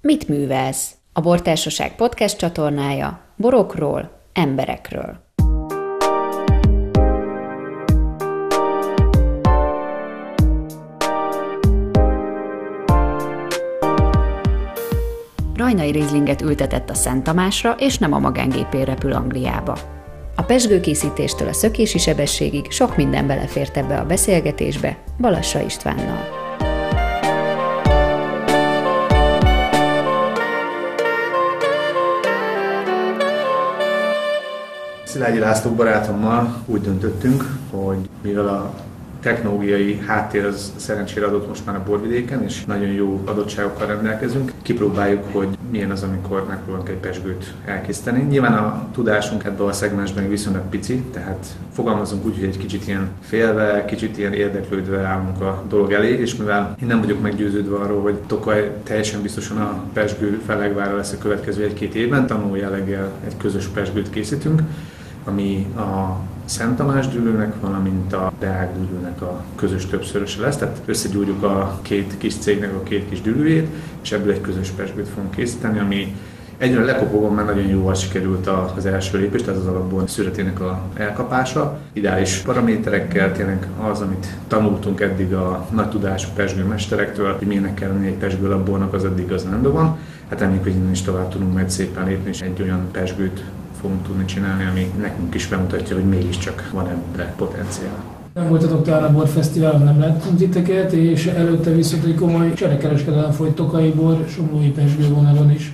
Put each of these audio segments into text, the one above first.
Mit művelsz? A Bortársaság podcast csatornája borokról, emberekről. Rajnai Rizlinget ültetett a Szent Tamásra, és nem a magángépén repül Angliába. A pesgőkészítéstől a szökési sebességig sok minden belefért ebbe a beszélgetésbe Balassa Istvánnal. Szilágyi László barátommal úgy döntöttünk, hogy mivel a technológiai háttér az szerencsére adott most már a borvidéken, és nagyon jó adottságokkal rendelkezünk. Kipróbáljuk, hogy milyen az, amikor megpróbálunk egy pesgőt elkészíteni. Nyilván a tudásunk ebben a szegmensben viszonylag pici, tehát fogalmazunk úgy, hogy egy kicsit ilyen félve, kicsit ilyen érdeklődve állunk a dolog elé, és mivel én nem vagyok meggyőződve arról, hogy Tokaj teljesen biztosan a pesgő fellegvára lesz a következő egy-két évben, tanul jelleggel egy közös pesgőt készítünk, ami a Szent Tamás dűlőnek, valamint a Deák dűlőnek a közös többszöröse lesz. Tehát összegyúrjuk a két kis cégnek a két kis dűlőjét, és ebből egy közös pesgőt fogunk készíteni, ami Egyre lekopogom, mert nagyon jól sikerült az első lépés, tehát az alapból születének a elkapása. Ideális paraméterekkel, tényleg az, amit tanultunk eddig a nagy tudású pesgőmesterektől, hogy milyenek kell lenni egy pesgőlabornak, az eddig az rendben van. Hát reméljük, hogy innen is tovább tudunk majd szépen lépni, és egy olyan pesgőt fogunk tudni csinálni, ami nekünk is bemutatja, hogy mégiscsak van ebbe potenciál. Nem voltatok talán a borfesztiválon, nem láttunk titeket, és előtte viszont egy komoly cserekereskedelem folyt bor, Somlói Pesgő vonalon is.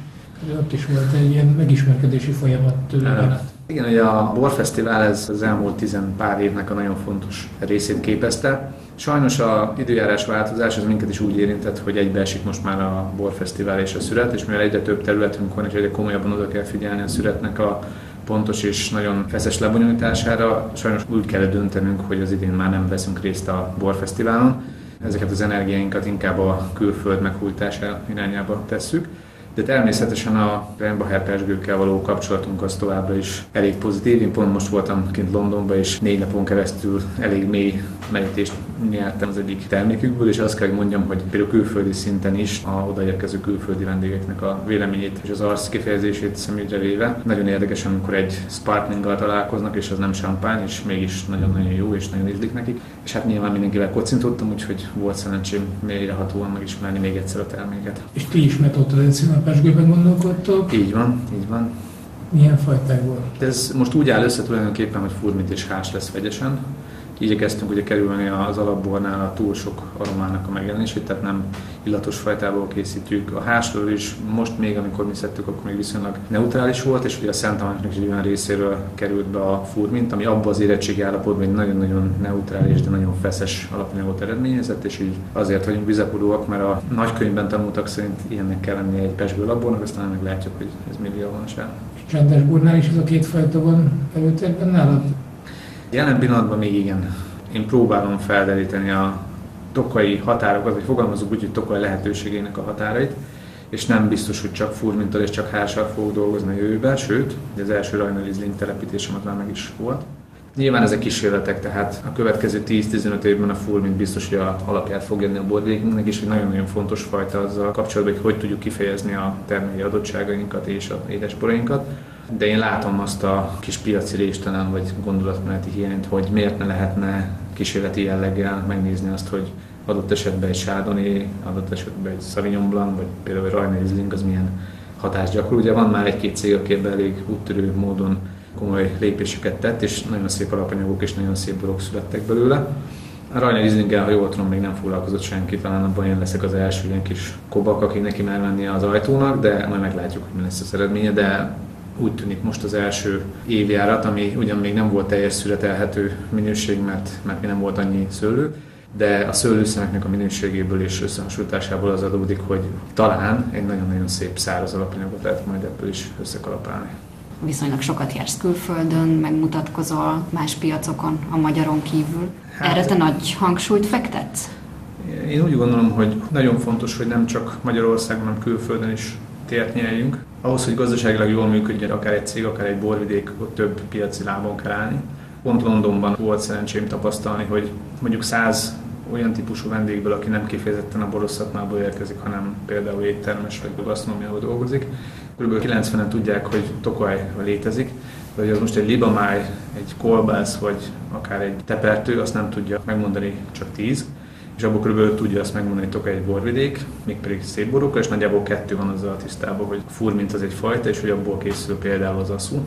Is volt egy ilyen megismerkedési folyamat tőle igen, ugye a Borfesztivál ez az elmúlt tizen pár évnek a nagyon fontos részét képezte. Sajnos a időjárás változás az minket is úgy érintett, hogy egybeesik most már a Borfesztivál és a szüret, és mivel egyre több területünk van, és egyre komolyabban oda kell figyelni a szüretnek a pontos és nagyon feszes lebonyolítására, sajnos úgy kell döntenünk, hogy az idén már nem veszünk részt a Borfesztiválon. Ezeket az energiáinkat inkább a külföld meghújtása irányába tesszük de természetesen a Reinbacher persgőkkel való kapcsolatunk az továbbra is elég pozitív. Én pont most voltam kint Londonban, és négy napon keresztül elég mély merítést nyertem az egyik termékükből, és azt kell, hogy mondjam, hogy például külföldi szinten is a odaérkező külföldi vendégeknek a véleményét és az arc kifejezését szemügyre véve. Nagyon érdekes, amikor egy sparklinggal találkoznak, és az nem champagne, és mégis nagyon-nagyon jó, és nagyon ízlik nekik. És hát nyilván mindenkivel kocintottam, úgyhogy volt szerencsém mélyrehatóan megismerni még egyszer a terméket. És ti is metodtradicionál pesgőben gondolkodtok? Így van, így van. Milyen fajtákból? Ez most úgy áll össze tulajdonképpen, hogy furmint és hás lesz vegyesen igyekeztünk ugye kerülni az alapbornál a túl sok aromának a megjelenését, tehát nem illatos fajtából készítjük. A hásról is most még, amikor mi szedtük, akkor még viszonylag neutrális volt, és ugye a Szent Tamásnak is egy olyan részéről került be a furmint, ami abban az érettségi állapotban egy nagyon-nagyon neutrális, de nagyon feszes alapanyagot eredményezett, és így azért vagyunk bizakodóak, mert a nagykönyvben tanultak szerint ilyennek kell lenni egy pesgő labornak, aztán meg látjuk, hogy ez mi a Csendes burnál is ez a két fajta van előtérben nálad? Jelen pillanatban még igen. Én próbálom felderíteni a tokai határokat, vagy fogalmazunk úgy, hogy tokai lehetőségének a határait, és nem biztos, hogy csak furmintal és csak hársal fogok dolgozni a jövőben, sőt, az első Rajnalizling telepítésem már meg is volt. Nyilván ezek kísérletek, tehát a következő 10-15 évben a full mint biztos, hogy a alapját fog adni a boardgame és egy nagyon-nagyon fontos fajta azzal kapcsolatban, hogy hogy tudjuk kifejezni a termelői adottságainkat és a édesborainkat de én látom azt a kis piaci réstelen vagy gondolatmeneti hiányt, hogy miért ne lehetne kísérleti jelleggel megnézni azt, hogy adott esetben egy Chardonnay, adott esetben egy Sauvignon Blanc, vagy például egy Rajna Riesling az milyen hatást gyakorol. Ugye van már egy-két cég, aki ebben elég úttörő módon komoly lépéseket tett, és nagyon szép alapanyagok és nagyon szép dolgok születtek belőle. A Rajna Rieslinggel, ha jól tudom, még nem foglalkozott senki, talán abban én leszek az első ilyen kis kobak, aki neki már mennie az ajtónak, de majd meglátjuk, hogy mi lesz az eredménye, de úgy tűnik most az első évjárat, ami ugyan még nem volt teljes születelhető minőség, mert, mert még nem volt annyi szőlő, de a szőlőszemeknek a minőségéből és összehasonlításából az adódik, hogy talán egy nagyon-nagyon szép száraz alapanyagot lehet majd ebből is összekalapálni. Viszonylag sokat jársz külföldön, megmutatkozol más piacokon a magyaron kívül. Hát, Erre te nagy hangsúlyt fektetsz? Én úgy gondolom, hogy nagyon fontos, hogy nem csak Magyarországon, hanem külföldön is tért nyeljünk ahhoz, hogy gazdaságilag jól működjön akár egy cég, akár egy borvidék, ott több piaci lábon kell állni. Pont Londonban volt szerencsém tapasztalni, hogy mondjuk száz olyan típusú vendégből, aki nem kifejezetten a borosz szakmából érkezik, hanem például éttermes vagy gasztronómiával dolgozik. Kb. 90-en tudják, hogy Tokaj létezik, hogy az most egy libamáj, egy kolbász vagy akár egy tepertő, azt nem tudja megmondani csak 10 és abból kb. tudja azt megmondani, hogy egy borvidék, mégpedig szép borokkal, és nagyjából kettő van azzal a tisztában, hogy fur, mint az egy fajta, és hogy abból készül például az aszú.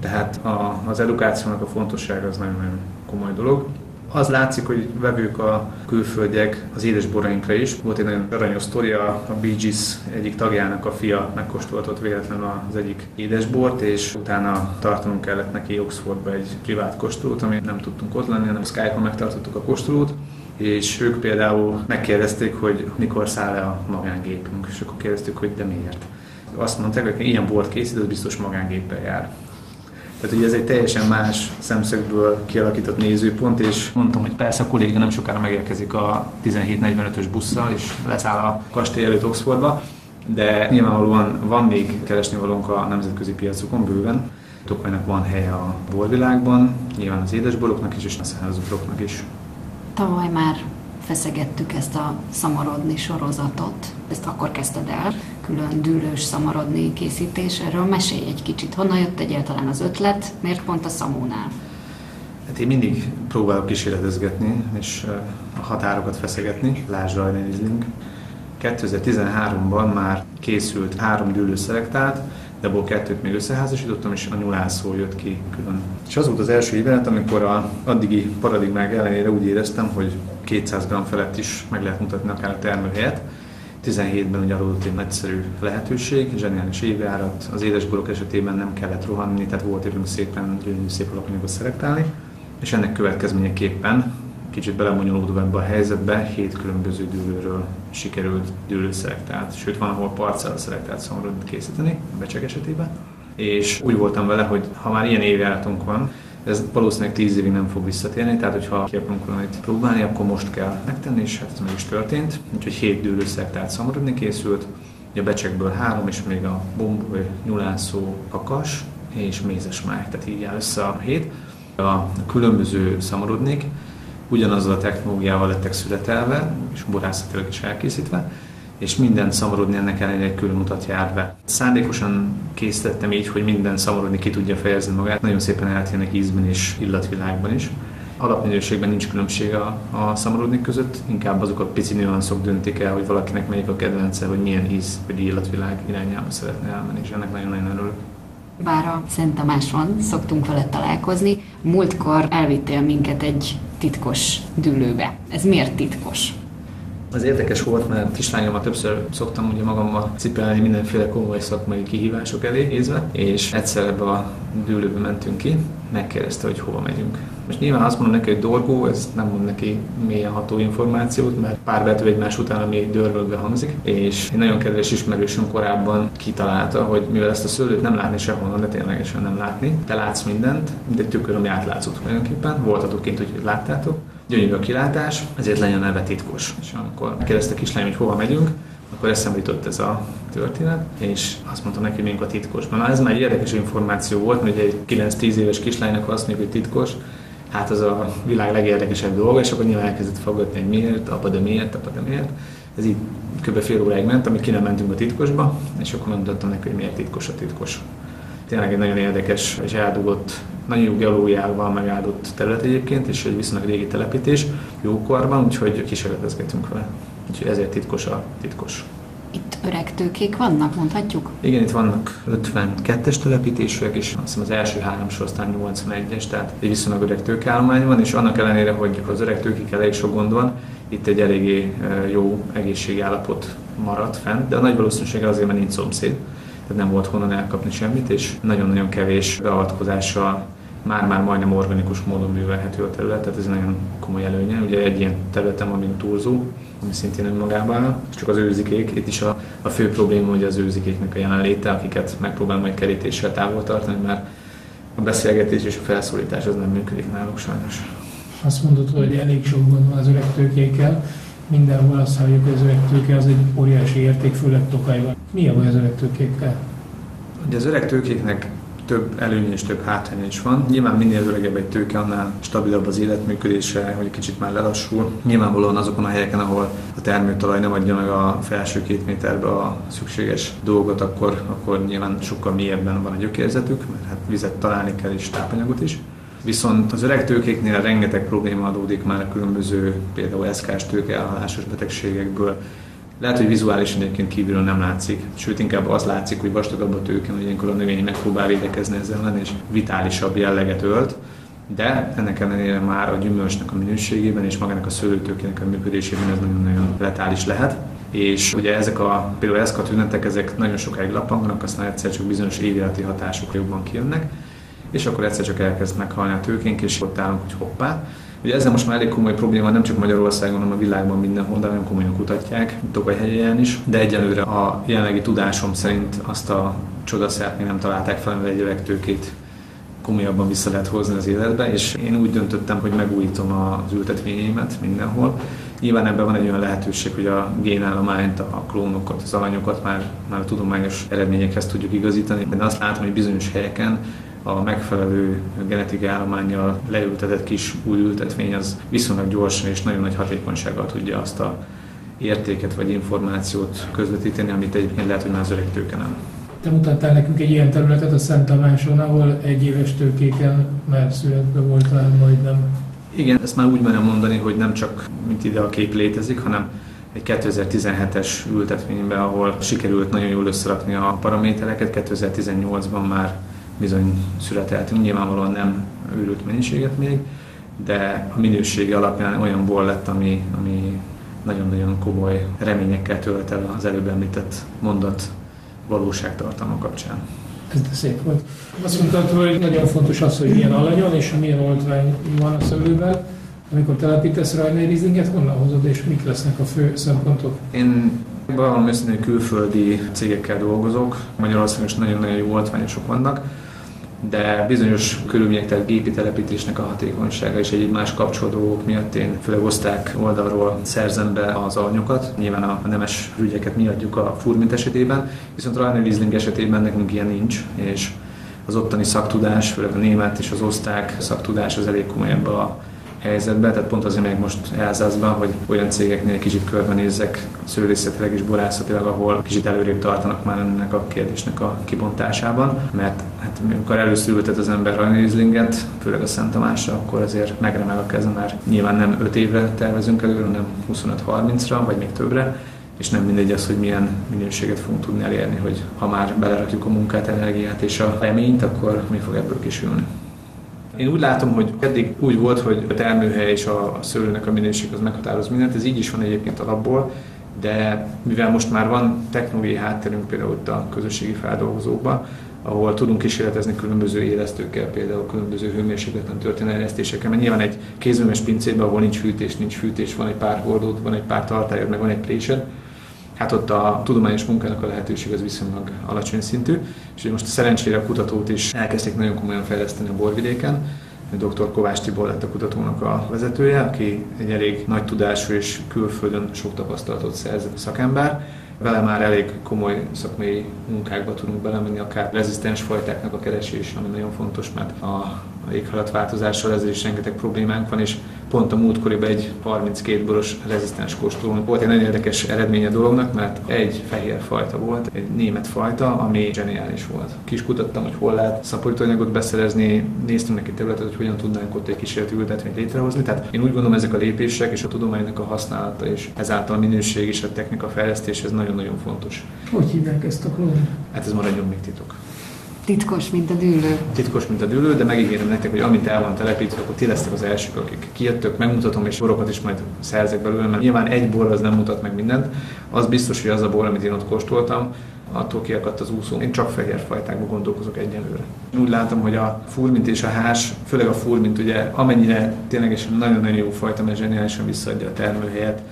Tehát a, az edukációnak a fontossága az nagyon-nagyon komoly dolog. Az látszik, hogy vevők a külföldiek az édesborainkra is. Volt egy nagyon aranyos sztoria, a Bee Gees egyik tagjának a fia megkóstoltott véletlenül az egyik édesbort, és utána tartanunk kellett neki Oxfordba egy privát kóstolót, amit nem tudtunk ott lenni, hanem Skype-on megtartottuk a kóstolót, és ők például megkérdezték, hogy mikor száll le a magángépünk, és akkor kérdeztük, hogy de miért. Azt mondták, hogy ilyen bort készít, az biztos magángéppel jár. Tehát ugye ez egy teljesen más szemszögből kialakított nézőpont, és mondtam, hogy persze a kolléga nem sokára megérkezik a 1745-ös busszal, és leszáll a kastély előtt Oxfordba, de nyilvánvalóan van még keresni valónk a nemzetközi piacokon bőven. Tokajnak van helye a borvilágban, nyilván az édesboroknak is, és a századoknak is. Tavaly már feszegettük ezt a szamarodni sorozatot. Ezt akkor kezdted el, külön dűlős szamarodni készítés. Erről mesélj egy kicsit. Honnan jött egyáltalán az ötlet? Miért pont a szamónál? Hát én mindig próbálok kísérletezgetni, és a határokat feszegetni. Lásd Rajden 2013-ban már készült három dűlőszelektált, de abból kettőt még összeházasítottam, és a nyulászó jött ki külön. És az volt az első évet, amikor a addigi paradigmák ellenére úgy éreztem, hogy 200 g felett is meg lehet mutatni akár a termőhelyet. 17-ben ugye adódott egy nagyszerű lehetőség, zseniális évjárat, az édesborok esetében nem kellett rohanni, tehát volt időnk szépen, gyönyörű szép alapanyagot szelektálni, és ennek következményeképpen kicsit belemonyolódva ebbe a helyzetbe, hét különböző dűlőről sikerült dűlőszelektált, sőt van, ahol parcella szelektált szomorút készíteni, a becsek esetében. És úgy voltam vele, hogy ha már ilyen évjáratunk van, ez valószínűleg tíz évig nem fog visszatérni, tehát hogyha ki akarunk valamit próbálni, akkor most kell megtenni, és hát ez meg is történt. Úgyhogy hét dűlőszelektált szomorodni készült, a becsekből három, és még a bombő, nyulászó, kakas és mézes máj, tehát így áll össze a hét. A különböző szamorodnék ugyanazzal a technológiával lettek születelve, és borászatilag is elkészítve, és minden szamarodni ennek ellenére egy külön utat jár be. Szándékosan készítettem így, hogy minden szamarodni ki tudja fejezni magát, nagyon szépen eltérnek ízben és illatvilágban is. Alapminőségben nincs különbség a, a szamarodnik között, inkább azok a pici nüanszok döntik el, hogy valakinek melyik a kedvence, hogy milyen íz vagy illatvilág irányába szeretne elmenni, és ennek nagyon-nagyon örülök. Bár a Szent Tamáson szoktunk vele találkozni, múltkor elvittél minket egy titkos dűlőbe. Ez miért titkos? Az érdekes volt, mert kislányommal többször szoktam ugye magammal cipelni mindenféle komoly szakmai kihívások elé nézve, és egyszer ebbe a dűlőbe mentünk ki, megkérdezte, hogy hova megyünk. Most nyilván azt mondom neki, hogy dorgó, ez nem mond neki mélyen ható információt, mert pár betű egymás után, ami dörvölgve hangzik, és egy nagyon kedves ismerősöm korábban kitalálta, hogy mivel ezt a szőlőt nem látni sehonnan, de ténylegesen nem látni, te látsz mindent, egy tükör, ami átlátszott tulajdonképpen, voltatok kint, hogy láttátok, gyönyörű a kilátás, ezért legyen a neve titkos. És amikor kérdezte kislány, hogy hova megyünk, akkor eszembe jutott ez a történet, és azt mondtam neki, hogy a titkosban. Na, ez már egy érdekes információ volt, mert egy 9-10 éves kislánynak azt mondjuk, hogy titkos, hát az a világ legérdekesebb dolga, és akkor nyilván elkezdett fogadni, hogy miért, apa de miért, apa de miért. Ez így kb. fél óráig ment, amit ki nem mentünk a titkosba, és akkor mondtam neki, hogy miért titkos a titkos. Tényleg egy nagyon érdekes és eldugott, nagyon jó geológiával megáldott terület egyébként, és egy viszonylag régi telepítés, jókorban, úgyhogy kísérletezgetünk vele. Úgyhogy ezért titkos a titkos. Itt öreg tőkék vannak, mondhatjuk? Igen, itt vannak 52-es telepítések, és azt hiszem az első három sor aztán 81-es, tehát egy viszonylag öreg tőkeállomány van, és annak ellenére, hogy az öreg tőkék elég sok gond van, itt egy eléggé jó egészségi állapot maradt fent, de a nagy valószínűséggel azért, mert nincs szomszéd, tehát nem volt honnan elkapni semmit, és nagyon-nagyon kevés beavatkozással már-már majdnem organikus módon művelhető a terület, tehát ez nagyon komoly előnye. Ugye egy ilyen területen van, mint túlzó, ami szintén önmagában áll, és csak az őzikék. Itt is a, a fő probléma hogy az őzikéknek a jelenléte, akiket megpróbálom majd kerítéssel távol tartani, mert a beszélgetés és a felszólítás az nem működik náluk sajnos. Azt mondod, hogy elég sok gond van az öreg tőkékkel. Mindenhol azt halljuk, hogy az öreg tőke az egy óriási érték, főleg Tokajban. Mi a baj az öreg tőkékkel? Ugye az öreg tőkéknek több előny és több hátránya is van. Nyilván minél öregebb egy tőke, annál stabilabb az életműködése, hogy kicsit már lelassul. Nyilvánvalóan azokon a helyeken, ahol a termőtalaj nem adja meg a felső két méterbe a szükséges dolgot, akkor, akkor nyilván sokkal mélyebben van a gyökérzetük, mert hát vizet találni kell és tápanyagot is. Viszont az öreg tőkéknél rengeteg probléma adódik már a különböző, például eszkás tőke betegségekből, lehet, hogy vizuálisan egyébként kívülről nem látszik, sőt inkább az látszik, hogy vastagabb a tőke, hogy ilyenkor a növény megpróbál védekezni ezzel ellen, és vitálisabb jelleget ölt. De ennek ellenére már a gyümölcsnek a minőségében és magának a szőlőtőkének a működésében ez nagyon-nagyon letális lehet. És ugye ezek a, például ezek a tünetek, ezek nagyon sokáig lappanganak, aztán egyszer csak bizonyos évéleti hatások jobban kijönnek, és akkor egyszer csak elkezd meghalni a tőkénk, és ott állunk, hogy hoppá. Ugye ezzel most már elég komoly probléma, nem csak Magyarországon, hanem a világban mindenhol, de nagyon komolyan kutatják, Tokaj is. De egyelőre a jelenlegi tudásom szerint azt a csodaszert még nem találták fel, hogy egy öregtőkét komolyabban vissza lehet hozni az életbe, és én úgy döntöttem, hogy megújítom az ültetvényeimet mindenhol. Nyilván ebben van egy olyan lehetőség, hogy a génállományt, a klónokat, az alanyokat már, már a tudományos eredményekhez tudjuk igazítani, de azt látom, hogy bizonyos helyeken a megfelelő genetikai állományjal leültetett kis új ültetvény az viszonylag gyorsan és nagyon nagy hatékonysággal tudja azt a értéket vagy információt közvetíteni, amit egyébként lehet, hogy már az öreg tőke nem. Te mutattál nekünk egy ilyen területet a Szent Tamáson, ahol egy éves tőkéken már születve voltál majdnem. Igen, ezt már úgy merem mondani, hogy nem csak mint ide a kép létezik, hanem egy 2017-es ültetvényben, ahol sikerült nagyon jól összerakni a paramétereket, 2018-ban már bizony születeltünk, nyilvánvalóan nem őrült mennyiséget még, de a minősége alapján olyan bor lett, ami, ami nagyon-nagyon komoly reményekkel tölt el az előbb említett mondat valóságtartalma kapcsán. Ez de szép volt. Azt mondtad, hogy nagyon fontos az, hogy milyen alanyon és milyen oltvány van a szőlőben. Amikor telepítesz rajna egy rizlinget, honnan hozod és mik lesznek a fő szempontok? Én valami őszintén külföldi cégekkel dolgozok. Magyarországon is nagyon-nagyon jó oltványosok vannak de bizonyos körülmények, tehát gépi telepítésnek a hatékonysága és egy más kapcsolódók miatt én főleg oszták oldalról szerzem be az alanyokat. Nyilván a nemes rügyeket mi adjuk a furmint esetében, viszont a Riesling esetében nekünk ilyen nincs, és az ottani szaktudás, főleg a német és az oszták szaktudás az elég komoly a helyzetben, tehát pont azért még most Elzászban, hogy olyan cégeknél kicsit körbenézzek szőlészetileg és borászatilag, ahol kicsit előrébb tartanak már ennek a kérdésnek a kibontásában, mert hát amikor először ültet az ember rajnézlinget, főleg a Szent Tamásra, akkor azért megremeg a kezem, mert nyilván nem 5 évre tervezünk előre, hanem 25-30-ra, vagy még többre, és nem mindegy az, hogy milyen minőséget fogunk tudni elérni, hogy ha már belerakjuk a munkát, energiát és a reményt, akkor mi fog ebből kisülni. Én úgy látom, hogy eddig úgy volt, hogy a termőhely és a szőlőnek a minőség az meghatároz mindent, ez így is van egyébként alapból, de mivel most már van technológiai hátterünk például ott a közösségi feldolgozókban, ahol tudunk kísérletezni különböző élesztőkkel, például különböző hőmérsékleten történő eresztésekkel, mert nyilván egy kézműves pincében, ahol nincs fűtés, nincs fűtés, van egy pár hordót, van egy pár tartályod, meg van egy présed, hát ott a tudományos munkának a lehetőség az viszonylag alacsony szintű, és most szerencsére a kutatót is elkezdték nagyon komolyan fejleszteni a borvidéken, dr. Kovács Tibor lett a kutatónak a vezetője, aki egy elég nagy tudású és külföldön sok tapasztalatot szerzett szakember. Vele már elég komoly szakmai munkákba tudunk belemenni, akár rezisztens fajtáknak a keresés, ami nagyon fontos, mert a éghajlatváltozással ezzel is rengeteg problémánk van, és pont a múltkoriban egy 32 boros rezisztens kóstolón volt egy nagyon érdekes eredménye a dolognak, mert egy fehér fajta volt, egy német fajta, ami zseniális volt. Kis kutattam, hogy hol lehet szaporítóanyagot beszerezni, néztünk neki területet, hogy hogyan tudnánk ott egy kísérleti ültetvényt létrehozni. Tehát én úgy gondolom, ezek a lépések és a tudománynak a használata és ezáltal a minőség és a technika fejlesztés ez nagyon-nagyon fontos. Hogy hívják ezt a klón? Hát ez maradjon még titok. Titkos, mint a dűlő. Titkos, mint a dűlő, de megígérem nektek, hogy amint el van telepítve, akkor ti lesztek az elsők, akik kijöttök, megmutatom, és borokat is majd szerzek belőle, mert nyilván egy bor az nem mutat meg mindent. Az biztos, hogy az a bor, amit én ott kóstoltam, attól kiakadt az úszó. Én csak fehér fajtákban gondolkozok egyenlőre. Úgy látom, hogy a furmint és a hás, főleg a furmint ugye amennyire ténylegesen nagyon-nagyon jó fajta, mert zseniálisan visszaadja a termőhelyet,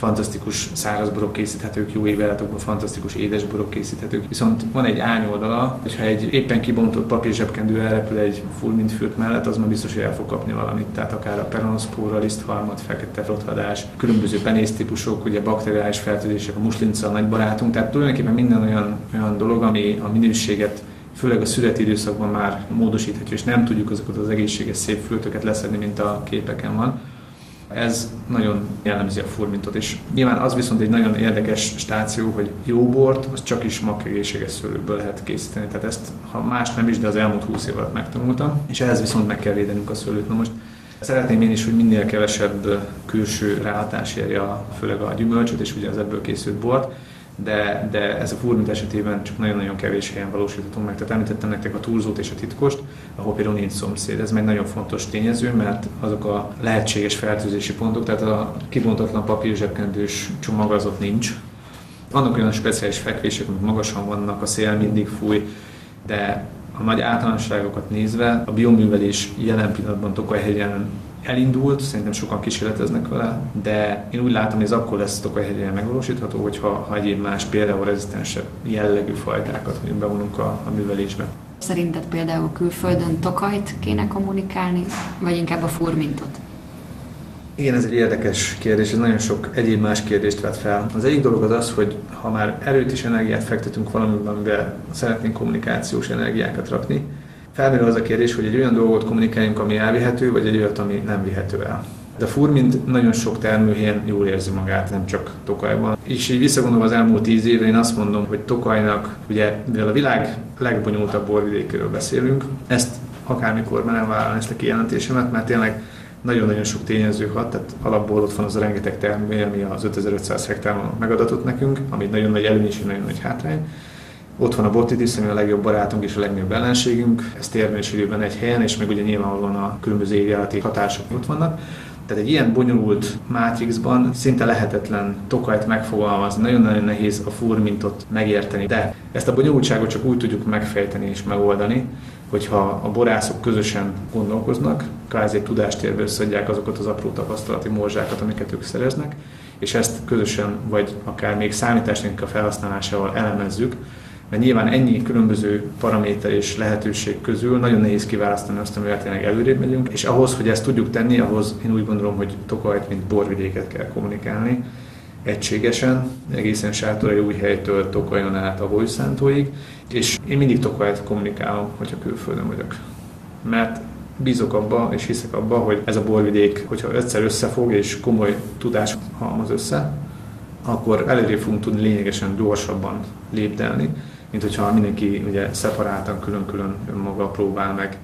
fantasztikus szárazborok készíthetők, jó éveletokban fantasztikus édesborok készíthetők. Viszont van egy árnyoldala, hogyha egy éppen kibontott papírzsebkendő elrepül egy full mint fült mellett, az már biztos, hogy el fog kapni valamit. Tehát akár a peronoszpóra, lisztharmat, fekete rothadás, különböző penésztípusok, ugye bakteriális fertőzések, a muslinca a nagy barátunk. Tehát tulajdonképpen minden olyan, olyan dolog, ami a minőséget főleg a születi időszakban már módosíthatja, és nem tudjuk azokat az egészséges szép fültöket leszedni, mint a képeken van. Ez nagyon jellemzi a furmintot, és nyilván az viszont egy nagyon érdekes stáció, hogy jó bort, az csak is magegészséges szőlőből lehet készíteni. Tehát ezt, ha más nem is, de az elmúlt 20 év alatt megtanultam, és ehhez viszont meg kell védenünk a szőlőt. Na most Szeretném én is, hogy minél kevesebb külső ráhatás érje főleg a gyümölcsöt, és ugye az ebből készült bort, de, de ez a furmint esetében csak nagyon-nagyon kevés helyen valósíthatunk meg. Tehát említettem nektek a túlzót és a titkost, ahol például nincs szomszéd. Ez meg nagyon fontos tényező, mert azok a lehetséges fertőzési pontok, tehát a kibontatlan papír zsebkendős csomag az ott nincs. Vannak olyan speciális fekvések, amik magasan vannak, a szél mindig fúj, de a nagy általánosságokat nézve a bioművelés jelen pillanatban Tokajhegyen elindult, szerintem sokan kísérleteznek vele, de én úgy látom, hogy ez akkor lesz Tokajhegyen megvalósítható, hogyha ha egyéb más például rezisztensebb jellegű fajtákat bevonunk a, a művelésbe. Szerinted például külföldön Tokajt kéne kommunikálni, vagy inkább a furmintot? Igen, ez egy érdekes kérdés, ez nagyon sok egyéb más kérdést vet fel. Az egyik dolog az az, hogy ha már erőt és energiát fektetünk valamiben, amiben szeretnénk kommunikációs energiákat rakni, felmerül az a kérdés, hogy egy olyan dolgot kommunikáljunk, ami elvihető, vagy egy olyat, ami nem vihető el. De a furmint nagyon sok termőhelyen jól érzi magát, nem csak Tokajban. És így visszagondolva az elmúlt tíz évre, én azt mondom, hogy Tokajnak, ugye, mivel a világ legbonyolultabb borvidékéről beszélünk, ezt akármikor nem vállalni ezt a kijelentésemet, mert tényleg nagyon-nagyon sok tényező hat, tehát alapból ott van az a rengeteg termő, ami az 5500 hektáron megadatott nekünk, ami nagyon nagy előny és nagyon nagy hátrány. Ott van a botitis, ami a legjobb barátunk és a legnagyobb ellenségünk, ez termésülőben egy helyen, és meg ugye nyilvánvalóan a különböző égjárati hatások ott vannak. Tehát egy ilyen bonyolult mátrixban szinte lehetetlen tokajt megfogalmazni, nagyon-nagyon nehéz a furmintot megérteni. De ezt a bonyolultságot csak úgy tudjuk megfejteni és megoldani, hogyha a borászok közösen gondolkoznak, kvázi egy tudástérbe összeadják azokat az apró tapasztalati morzsákat, amiket ők szereznek, és ezt közösen, vagy akár még számításnak a felhasználásával elemezzük, mert nyilván ennyi különböző paraméter és lehetőség közül nagyon nehéz kiválasztani azt, amivel tényleg előrébb megyünk, és ahhoz, hogy ezt tudjuk tenni, ahhoz én úgy gondolom, hogy Tokajt, mint borvidéket kell kommunikálni, egységesen, egészen Sátorai új helytől Tokajon át a Vojszántóig, és én mindig Tokajt kommunikálom, hogyha külföldön vagyok. Mert bízok abba, és hiszek abba, hogy ez a borvidék, hogyha egyszer összefog, és komoly tudás halmaz össze, akkor előrébb fogunk tudni lényegesen gyorsabban lépdelni, mint hogyha mindenki ugye szeparáltan, külön-külön önmaga próbál meg.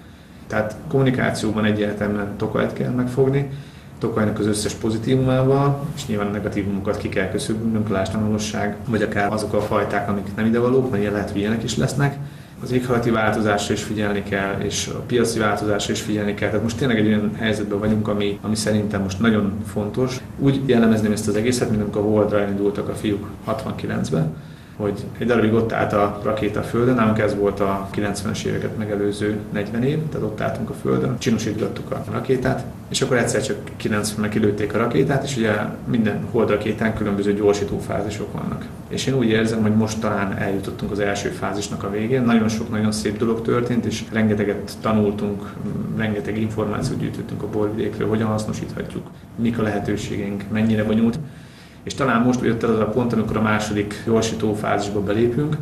Tehát kommunikációban egyértelműen Tokajt kell megfogni, Tokajnak az összes pozitívumával, és nyilván negatívumokat ki kell köszönünk, lásdalmasság, vagy akár azok a fajták, amik nem idevalók, mert lehet, hogy ilyenek is lesznek. Az éghajlati változásra is figyelni kell, és a piaci változásra is figyelni kell. Tehát most tényleg egy olyan helyzetben vagyunk, ami, ami szerintem most nagyon fontos. Úgy jellemezném ezt az egészet, mint amikor a Worldra elindultak a fiúk 69-ben, hogy egy darabig ott állt a rakéta a Földön, nálunk ez volt a 90-es éveket megelőző 40 év, tehát ott álltunk a Földön, csinosítgattuk a rakétát, és akkor egyszer csak 90-ben kilőtték a rakétát, és ugye minden holdrakétán különböző gyorsító fázisok vannak. És én úgy érzem, hogy most talán eljutottunk az első fázisnak a végén, nagyon sok nagyon szép dolog történt, és rengeteget tanultunk, rengeteg információt gyűjtöttünk a borvidékről, hogyan hasznosíthatjuk, mik a lehetőségeink, mennyire bonyolult. És talán most jött el az a pont, amikor a második gyorsító fázisba belépünk,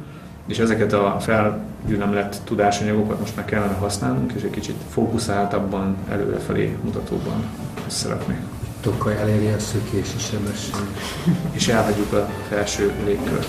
és ezeket a felgyűlemlett tudásanyagokat most meg kellene használnunk, és egy kicsit fókuszáltabban, előrefelé mutatóban összerakni. Tokaj eléri a szökési sebesség. és elhagyjuk a felső légkört.